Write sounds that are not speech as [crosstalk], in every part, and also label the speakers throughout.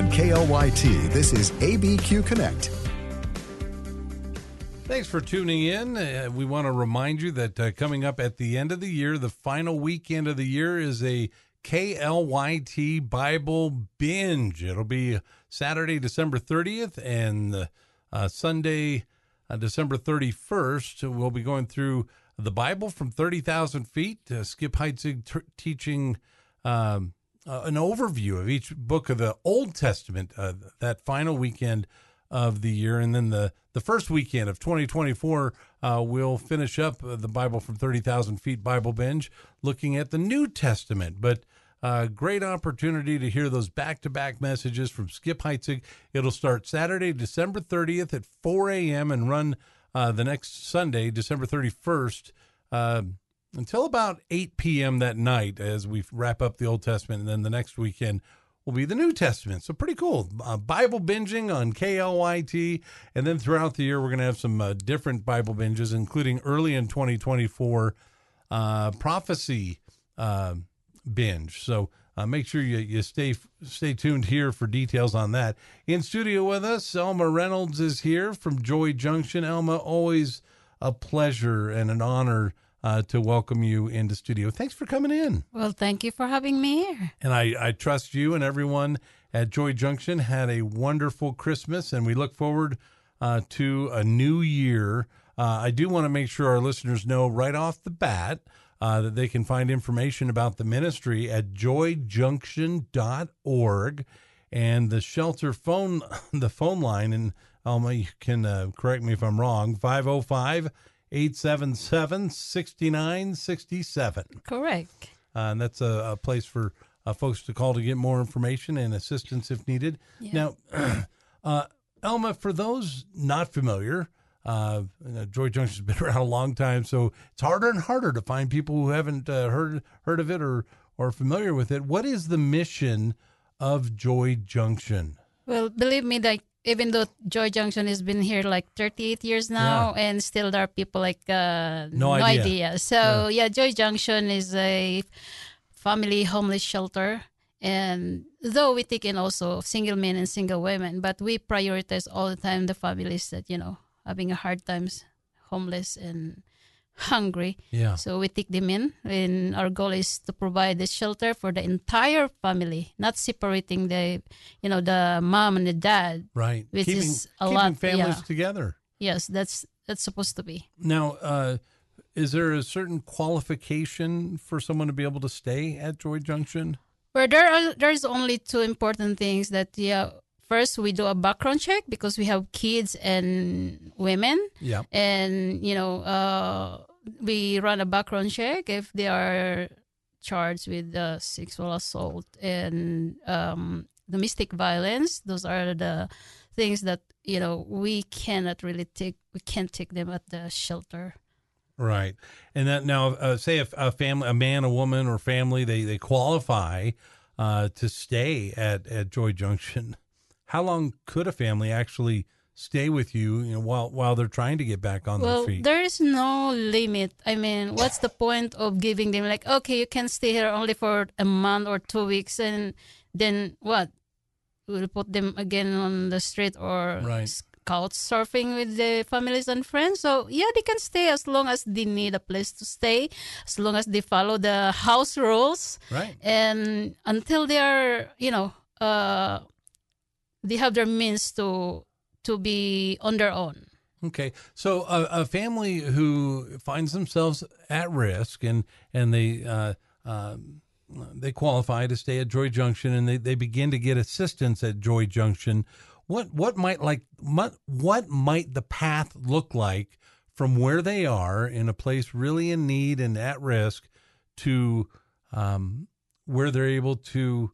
Speaker 1: On KLYT, this is ABQ Connect.
Speaker 2: Thanks for tuning in. Uh, we want to remind you that uh, coming up at the end of the year, the final weekend of the year, is a KLYT Bible binge. It'll be Saturday, December 30th, and uh, Sunday, uh, December 31st. We'll be going through the Bible from 30,000 feet. Uh, Skip Heitzig t- teaching um, uh, an overview of each book of the Old Testament uh, that final weekend of the year. And then the, the first weekend of 2024, uh, we'll finish up the Bible from 30,000 feet Bible binge looking at the New Testament. But uh, great opportunity to hear those back to back messages from Skip Heitzig. It'll start Saturday, December 30th at 4 a.m. and run uh, the next Sunday, December 31st, uh, until about 8 p.m. that night as we wrap up the Old Testament. And then the next weekend will be the New Testament. So pretty cool. Uh, Bible binging on KLYT. And then throughout the year, we're going to have some uh, different Bible binges, including early in 2024 uh, prophecy uh, binge. So uh, make sure you, you stay stay tuned here for details on that. In studio with us, Elma Reynolds is here from Joy Junction. Elma, always a pleasure and an honor uh, to welcome you into studio. Thanks for coming in.
Speaker 3: Well, thank you for having me here.
Speaker 2: And I, I trust you and everyone at Joy Junction had a wonderful Christmas, and we look forward uh, to a new year. Uh, I do want to make sure our listeners know right off the bat uh, that they can find information about the ministry at joyjunction.org and the shelter phone [laughs] the phone line and Elma you can uh, correct me if I'm wrong 505 877 6967
Speaker 3: Correct.
Speaker 2: uh, and that's a, a place for uh, folks to call to get more information and assistance if needed.
Speaker 3: Yeah.
Speaker 2: Now, [clears throat] uh, Elma, for those not familiar, uh, you know, Joy Junction's been [laughs] around a long time, so it's harder and harder to find people who haven't uh, heard heard of it or or familiar with it. What is the mission of Joy Junction?
Speaker 3: Well, believe me, that even though Joy Junction has been here like 38 years now, and still there are people like uh,
Speaker 2: No idea.
Speaker 3: So yeah. Joy Junction is a family homeless shelter. And though we take in also single men and single women, but we prioritize all the time the families that you know having a hard times, homeless and hungry.
Speaker 2: Yeah.
Speaker 3: So we take them in, and our goal is to provide the shelter for the entire family, not separating the, you know, the mom and the dad.
Speaker 2: Right.
Speaker 3: Which
Speaker 2: keeping,
Speaker 3: is a
Speaker 2: keeping
Speaker 3: lot,
Speaker 2: families
Speaker 3: yeah.
Speaker 2: together.
Speaker 3: Yes, that's that's supposed to be.
Speaker 2: Now, uh, is there a certain qualification for someone to be able to stay at Joy Junction?
Speaker 3: Where there are there's only two important things that yeah. First, we do a background check because we have kids and women.
Speaker 2: Yeah.
Speaker 3: and you know uh, we run a background check if they are charged with uh, sexual assault and um, domestic violence those are the things that you know we cannot really take we can't take them at the shelter
Speaker 2: Right. And that now, uh, say if a family, a man, a woman, or family, they, they qualify uh, to stay at, at Joy Junction. [laughs] How long could a family actually stay with you, you know, while while they're trying to get back on
Speaker 3: well
Speaker 2: their feet?
Speaker 3: there is no limit i mean what's the point of giving them like okay you can stay here only for a month or two weeks and then what we'll put them again on the street or
Speaker 2: Right.
Speaker 3: couch surfing with the families and friends so yeah they can stay as long as they need a place to stay as long as they follow the house rules
Speaker 2: Right.
Speaker 3: and until they are you know uh they have their means to to be on their own
Speaker 2: Okay, so a, a family who finds themselves at risk and and they uh, um, they qualify to stay at Joy Junction and they, they begin to get assistance at Joy Junction. What what might like what, what might the path look like from where they are in a place really in need and at risk to um, where they're able to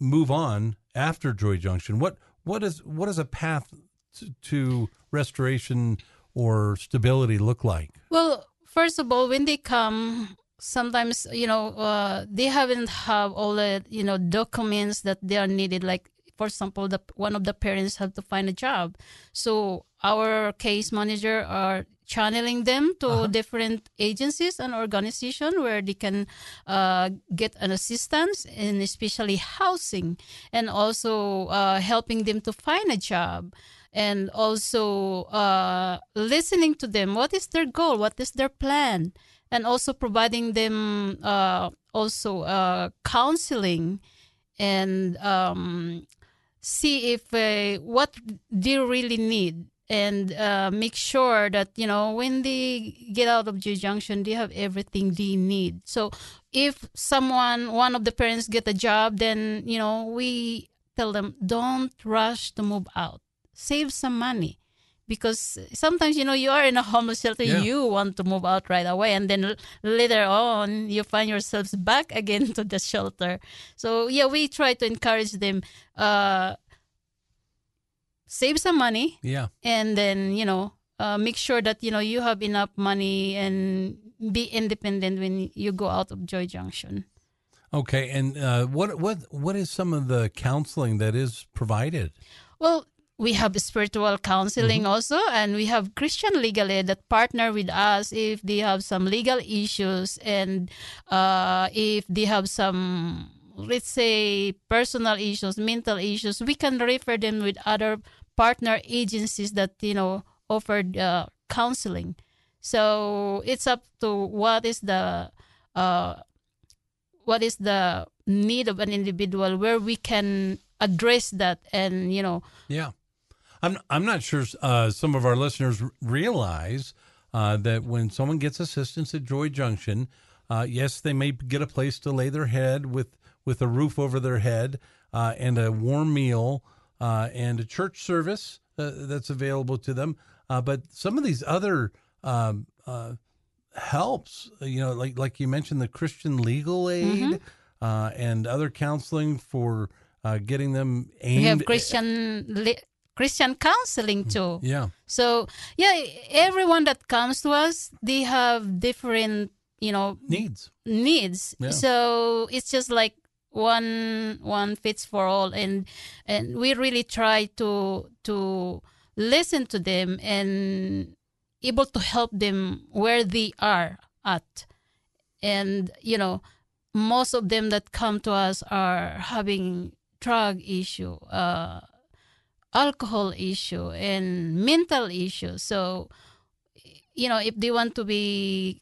Speaker 2: move on after Joy Junction? What what is what is a path to, to restoration or stability look like?
Speaker 3: Well, first of all, when they come, sometimes you know uh, they haven't have all the you know documents that they are needed. Like for example, the one of the parents have to find a job. So our case manager are channeling them to different agencies and organization where they can uh, get an assistance and especially housing and also uh, helping them to find a job and also uh, listening to them. What is their goal? What is their plan? And also providing them uh, also uh, counseling and um, see if uh, what they really need and uh, make sure that you know when they get out of J Junction they have everything they need. So if someone one of the parents get a job, then you know we tell them don't rush to move out, save some money. Because sometimes you know you are in a homeless shelter,
Speaker 2: Yeah.
Speaker 3: you want to move out right away, and then later on you find yourselves back [laughs] again to the shelter. So yeah, we try to encourage them. Uh, save some money
Speaker 2: Yeah.
Speaker 3: and then you know uh, make sure that you know you have enough money and be independent when you go out of joy junction
Speaker 2: Okay. And uh, what what what is some of the counseling that is provided?
Speaker 3: well we have spiritual counseling also and we have christian legal aid that partner with us if they have some legal issues and uh, if they have some let's say personal issues mental issues we can refer them with other partner agencies that you know offer uh, counseling so it's up to what is the uh, what is the need of an individual where we can address that and you know
Speaker 2: Yeah. I'm I'm not sure uh, some of our listeners realize uh, that when someone gets assistance at Joy Junction, uh, yes, they may get a place to lay their head with with a roof over their head uh, and a warm meal uh, and a church service uh, that's available to them. Uh, but some of these other um, uh, helps, you know, like like you mentioned, the Christian legal aid uh, and other counseling for uh, getting them aimed.
Speaker 3: we have christian li- christian counseling too
Speaker 2: Yeah.
Speaker 3: so yeah everyone that comes to us they have different you know
Speaker 2: needs.
Speaker 3: needs
Speaker 2: Yeah.
Speaker 3: so it's just like one one fits for all. And and we really try to to listen to them and able to help them where they are at. And you know most of them that come to us are having drug issue uh alcohol issue and mental issue. So you know if they want to be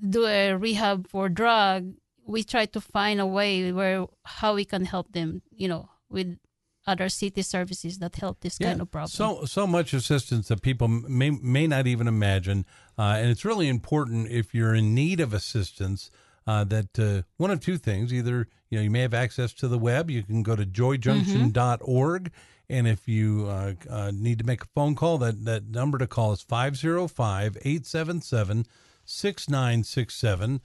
Speaker 3: do a rehab for drug we try to find a way where how we can help them you know with other city services that help this kind of problem
Speaker 2: So so much assistance that people may may not even imagine, uh, and it's really important if you're in need of assistance. Uh, that uh, one of two things: either you know you may have access to the web, you can go to joyjunction.org, and if you uh, uh, need to make a phone call, that that number to call is 505-877-6967.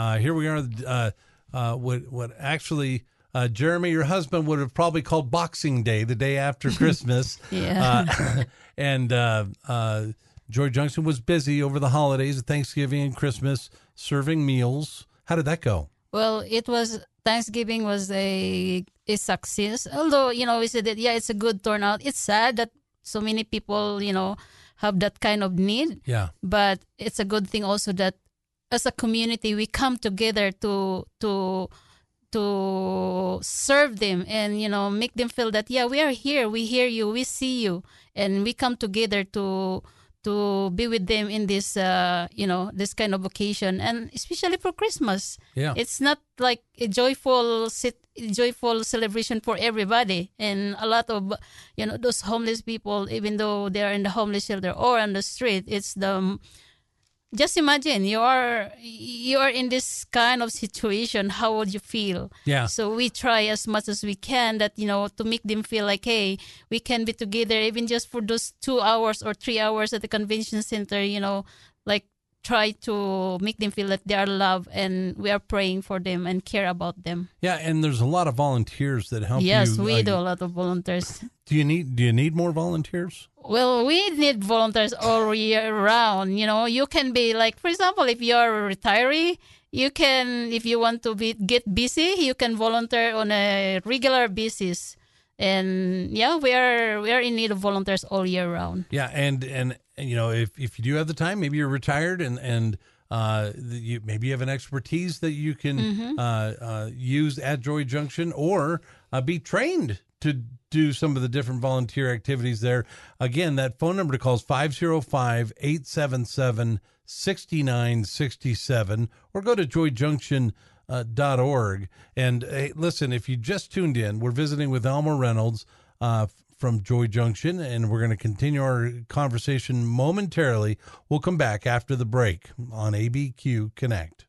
Speaker 2: Uh, here we are. Uh, uh, what what actually. Uh, Jeremy, your husband would have probably called Boxing Day the day after [laughs] Christmas.
Speaker 3: Yeah.
Speaker 2: Uh, [laughs] and uh, uh, Joy Junction was busy over the holidays, Thanksgiving and Christmas, serving meals. How did that go?
Speaker 3: Well, it was Thanksgiving was a a success. Although you know we said that yeah, it's a good turnout. It's sad that so many people you know have that kind of need,
Speaker 2: Yeah.
Speaker 3: but it's a good thing also that as a community we come together to to to serve them and you know make them feel that yeah we are here we hear you we see you. And we come together to to be with them in this uh you know this kind of occasion. And especially for christmas.
Speaker 2: Yeah.
Speaker 3: it's not like a joyful sit- joyful celebration for everybody. And a lot of you know those homeless people even though they're in the homeless shelter or on the street it's the just imagine you are you are in this kind of situation how would you feel
Speaker 2: Yeah.
Speaker 3: so we try as much as we can that you know to make them feel like hey we can be together even just for those two hours or three hours at the convention center you know like try to make them feel that they are loved and we are praying for them and care about them
Speaker 2: Yeah, and there's a lot of volunteers that help
Speaker 3: yes
Speaker 2: you.
Speaker 3: we
Speaker 2: uh,
Speaker 3: do a lot of volunteers
Speaker 2: Do you need Do you need more volunteers?
Speaker 3: Well, we need volunteers all year round. You know, you can be like, for example, if you're a retiree, you can, if you want to be get busy, you can volunteer on a regular basis. and yeah, we are we are in need of volunteers all year round.
Speaker 2: Yeah, and and, and you know if if you do have the time, maybe you're retired and and uh, you maybe you have an expertise that you can
Speaker 3: Mm-hmm.
Speaker 2: uh, uh, use at Joy Junction or uh, be trained to do some of the different volunteer activities there. Again, that phone number to call is 505 877 6967 or go to joyjunction.org. Uh, dot org. and hey, listen, if you just tuned in, we're visiting with Elma Reynolds uh, from Joy Junction, and we're going to continue our conversation momentarily. We'll come back after the break on ABQ Connect.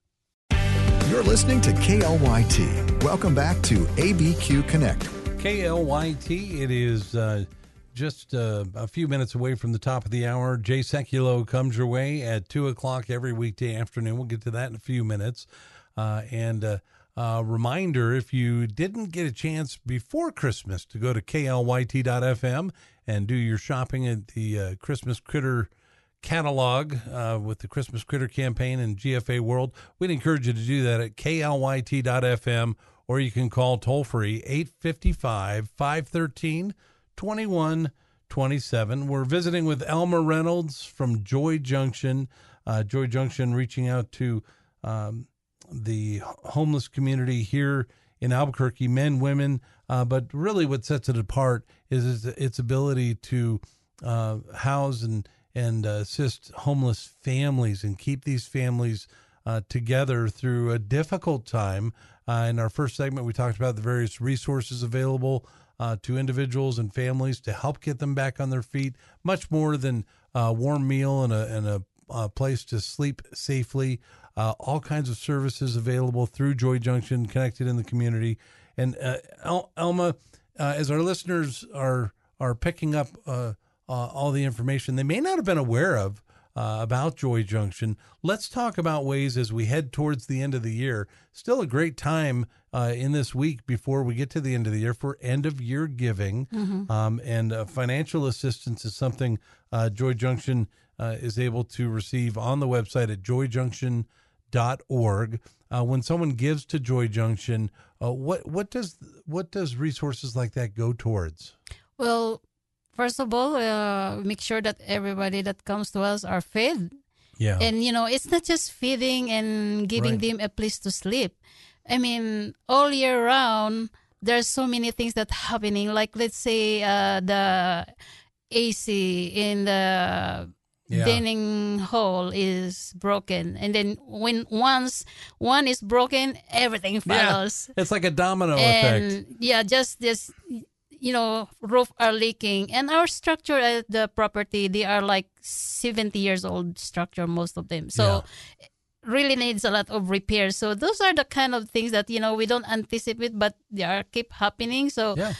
Speaker 1: You're listening to KLYT. Welcome back to ABQ Connect.
Speaker 2: KLYT, it is uh, just uh, a few minutes away from the top of the hour. Jay Sekulow comes your way at 2 o'clock every weekday afternoon. We'll get to that in a few minutes. Uh, and reminder if you didn't get a chance before Christmas to go to KLYT.fm and do your shopping at the uh, Christmas Critter catalog uh, with the Christmas Critter campaign and GFA World, we'd encourage you to do that at KLYT.fm or you can call toll free 855 513 2127. We're visiting with Elma Reynolds from Joy Junction. Uh, Joy Junction reaching out to um, the homeless community here in Albuquerque, men, women. Uh, but really, what sets it apart is its ability to uh, house and and assist homeless families and keep these families uh, together through a difficult time. Uh, in our first segment, we talked about the various resources available uh, to individuals and families to help get them back on their feet. Much more than a warm meal and a and a, a place to sleep safely. Uh, all kinds of services available through Joy Junction, connected in the community. And uh, El- Elma, uh, as our listeners are are picking up uh, uh, all the information they may not have been aware of uh, about Joy Junction, let's talk about ways as we head towards the end of the year. Still a great time uh, in this week before we get to the end of the year for end of year giving. Um, and uh, financial assistance is something uh, Joy Junction uh, is able to receive on the website at joyjunction.org. Uh, when someone gives to Joy Junction, uh, what what does what does resources like that go towards?
Speaker 3: Well, first of all, uh, make sure that everybody that comes to us are fed.
Speaker 2: Yeah,
Speaker 3: And you know, it's not just feeding and giving
Speaker 2: Right.
Speaker 3: them a place to sleep. I mean, all year round, there's so many things that happening. Like let's say uh, the AC in the
Speaker 2: Yeah.
Speaker 3: dining hall is broken, and then when once one is broken, everything follows.
Speaker 2: it's like a domino effect.
Speaker 3: yeah just this you know roof are leaking and our structure at the property they are like 70 years old structure most of them so really needs a lot of repairs so those are the kind of things that you know we don't anticipate but they are keep happening so
Speaker 2: Yeah.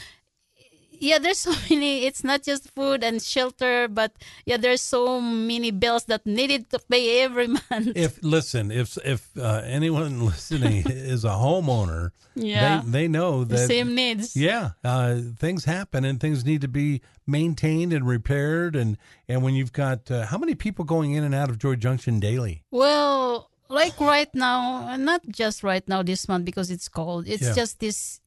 Speaker 3: Yeah there's so [laughs] many it's not just food and shelter but yeah there's so many bills that needed to pay every [laughs] month
Speaker 2: If listen, if if uh, anyone [laughs] listening is a homeowner,
Speaker 3: Yeah.
Speaker 2: they they know
Speaker 3: the same needs
Speaker 2: yeah, uh, things happen and things need to be maintained and repaired. And and when you've got uh, how many people going in and out of Joy Junction daily?
Speaker 3: Well, like right now, not just right now this month because it's cold. It's
Speaker 2: Yeah.
Speaker 3: just this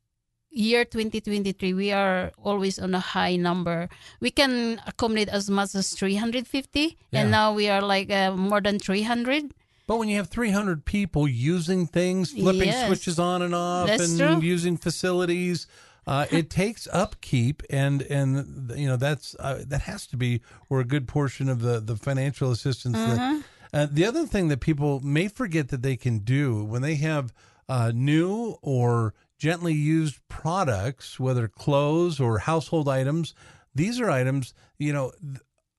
Speaker 3: year 2023 we are always on a high number. We can accommodate as much as 350
Speaker 2: Yeah.
Speaker 3: and now we are like uh, more than 300.
Speaker 2: But when you have 300 people using things, flipping
Speaker 3: Yes.
Speaker 2: switches on and off,
Speaker 3: That's
Speaker 2: and
Speaker 3: true.
Speaker 2: using facilities, uh, it [laughs] takes upkeep, and and you know that's uh, that has to be where a good portion of the the financial assistance.
Speaker 3: Mm-hmm.
Speaker 2: uh, the other thing that people may forget that they can do when they have uh, new or gently used products, whether clothes or household items, these are items you know.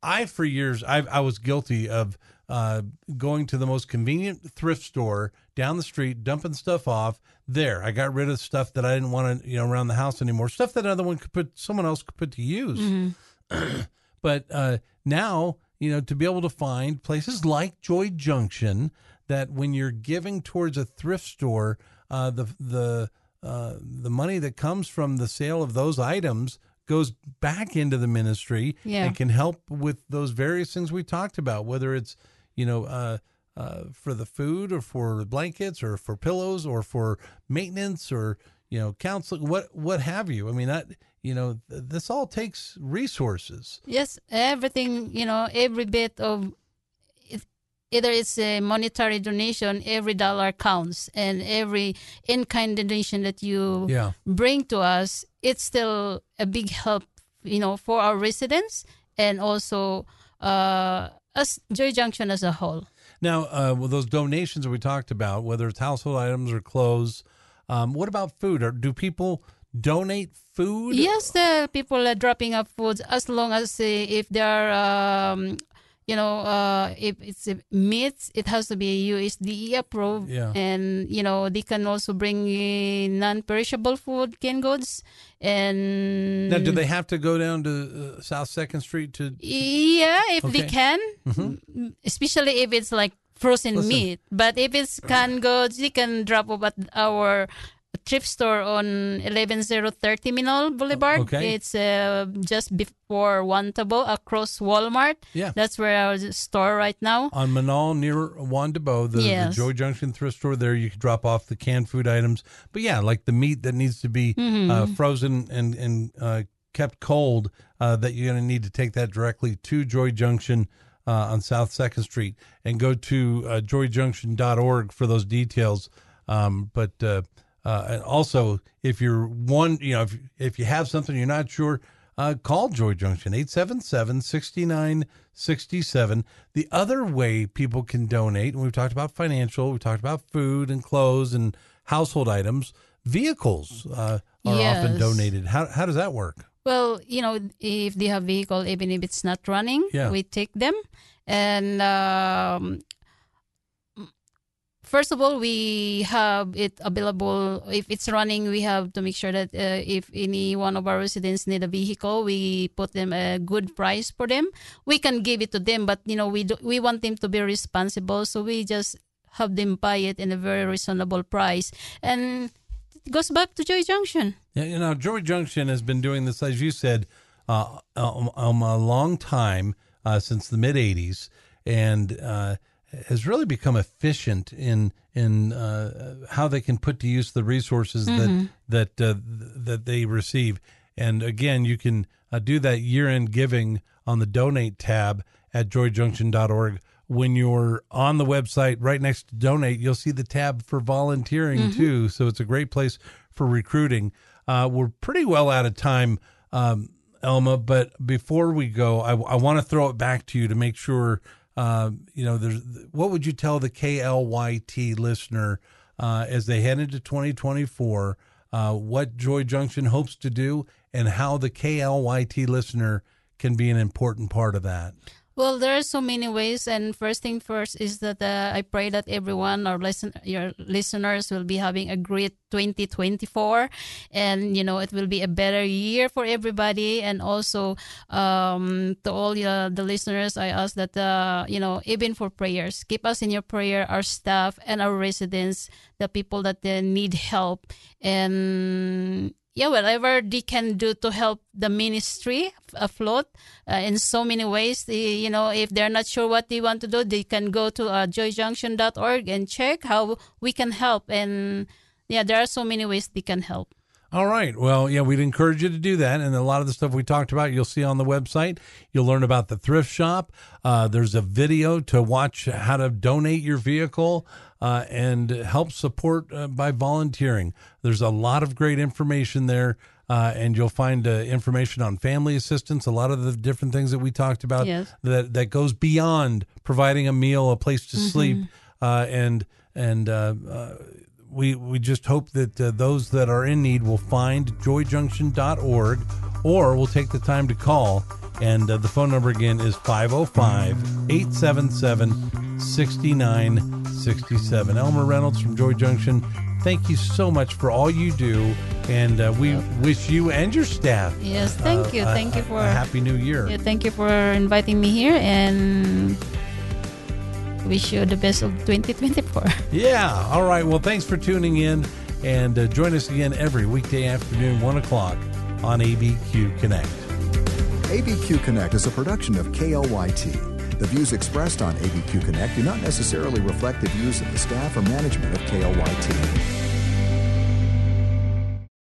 Speaker 2: I for years I I was guilty of uh, going to the most convenient thrift store down the street, dumping stuff off. There, I got rid of stuff that I didn't want to you know around the house anymore. Stuff that another one could put, someone else could put to use. [clears throat] but uh, now you know to be able to find places like Joy Junction that when you're giving towards a thrift store, uh, the the uh, the money that comes from the sale of those items goes back into the ministry
Speaker 3: Yeah.
Speaker 2: and can help with those various things we talked about, whether it's you know uh, uh, for the food or for blankets or for pillows or for maintenance or you know, counseling, what what have you. I mean, that you know, th- this all takes resources.
Speaker 3: Yes, everything, you know, every bit of either it's a monetary donation, every dollar counts, and every in kind donation that you
Speaker 2: Yeah.
Speaker 3: bring to us, it's still a big help, you know, for our residents and also uh, us, Joy Junction as a whole.
Speaker 2: Now, uh, with those donations that we talked about, whether it's household items or clothes, um, what about food? Or do people donate food?
Speaker 3: Yes, the people are dropping up foods as long as uh, if they are, um, you know, uh, if it's meat, it has to be USDA approved.
Speaker 2: Yeah.
Speaker 3: And, you know, they can also bring uh, non perishable food, canned goods. And
Speaker 2: Now, do they have to go down to uh, South Second Street to?
Speaker 3: Yeah, if they can, Mm, especially if it's like frozen
Speaker 2: Listen.
Speaker 3: meat. But if it's canned goods, they can drop off at our thrift store on 11030 Menaul Boulevard.
Speaker 2: Okay.
Speaker 3: It's uh, just before Juan Tabo across Walmart.
Speaker 2: Yeah.
Speaker 3: That's where our store right now.
Speaker 2: On Menaul near Juan Tabo, the, the Joy Junction thrift store there, you can drop off the canned food items. But yeah, like the meat that needs to be
Speaker 3: Mm-hmm.
Speaker 2: uh, frozen and, and uh, kept cold, uh, that you're going to need to take that directly to Joy Junction uh, on South 2nd Street and go to uh, joyjunction.org for those details. Um, but uh, and also, if you're one, you know, if, if you have something you're not sure, uh, call Joy Junction 877 6967. The other way people can donate, and we've talked about financial, we've talked about food and clothes and household items, vehicles uh, are often donated. How, how does that work?
Speaker 3: Well, you know, if they have vehicle, even if it's not running,
Speaker 2: Yeah.
Speaker 3: we take them. And um, first of all, we have it available. If it's running, we have to make sure that uh, if any one of our residents need a vehicle, we put them a good price for them. We can give it to them, but you know, we do, we want them to be responsible, so we just have them buy it in a very reasonable price. And it goes back to Joy Junction.
Speaker 2: Yeah, you know, Joy Junction has been doing this, as you said, uh, um, um, a long time uh, since the mid '80s, and uh, has really become efficient in in uh, how they can put to use the resources that that uh, that they receive. And again, you can uh, do that year-end giving on the donate tab at joyjunction.org. When you're on the website, right next to donate, you'll see the tab for volunteering too. So it's a great place for recruiting. Uh, we're pretty well out of time, um, Elma. But before we go, I, I want to throw it back to you to make sure. Um, you know, there's what would you tell the KLYT listener uh, as they head into 2024? Uh, what Joy Junction hopes to do, and how the KLYT listener can be an important part of that.
Speaker 3: Well, there are so many ways, and first thing first is that uh, I pray that everyone, our listen, your listeners, will be having a great 2024, and you know it will be a better year for everybody. And also um, to all uh, the listeners, I ask that uh, you know even for prayers, keep us in your prayer, our staff and our residents, the people that uh, need help, and yeah, whatever they can do to help the ministry afloat uh, in so many ways. The, you know, if they're not sure what they want to do, they can go to uh, joyjunction.org and check how we can help. And yeah, there are so many ways they can help.
Speaker 2: All right. Well, yeah, we'd encourage you to do that. And a lot of the stuff we talked about, you'll see on the website. You'll learn about the thrift shop. Uh, there's a video to watch how to donate your vehicle uh, and help support uh, by volunteering. There's a lot of great information there. Uh, and you'll find uh, information on family assistance, a lot of the different things that we talked about
Speaker 3: Yes.
Speaker 2: that, that goes beyond providing a meal, a place to sleep, uh, and and uh, uh, we we just hope that uh, those that are in need will find joyjunction.org or will take the time to call and uh, the phone number again is 505-877-6967 elma reynolds from joy junction thank you so much for all you do and uh, we wish you and your staff
Speaker 3: Yes, thank you.
Speaker 2: a-
Speaker 3: Thank you for-
Speaker 2: a happy new year
Speaker 3: Yeah, thank you for inviting me here and wish you the best of 2024. [laughs]
Speaker 2: Yeah. All right. Well, thanks for tuning in and uh, join us again every weekday afternoon, 1 o'clock on ABQ Connect.
Speaker 1: ABQ Connect is a production of KLYT. The views expressed on ABQ Connect do not necessarily reflect the views of the staff or management of KLYT.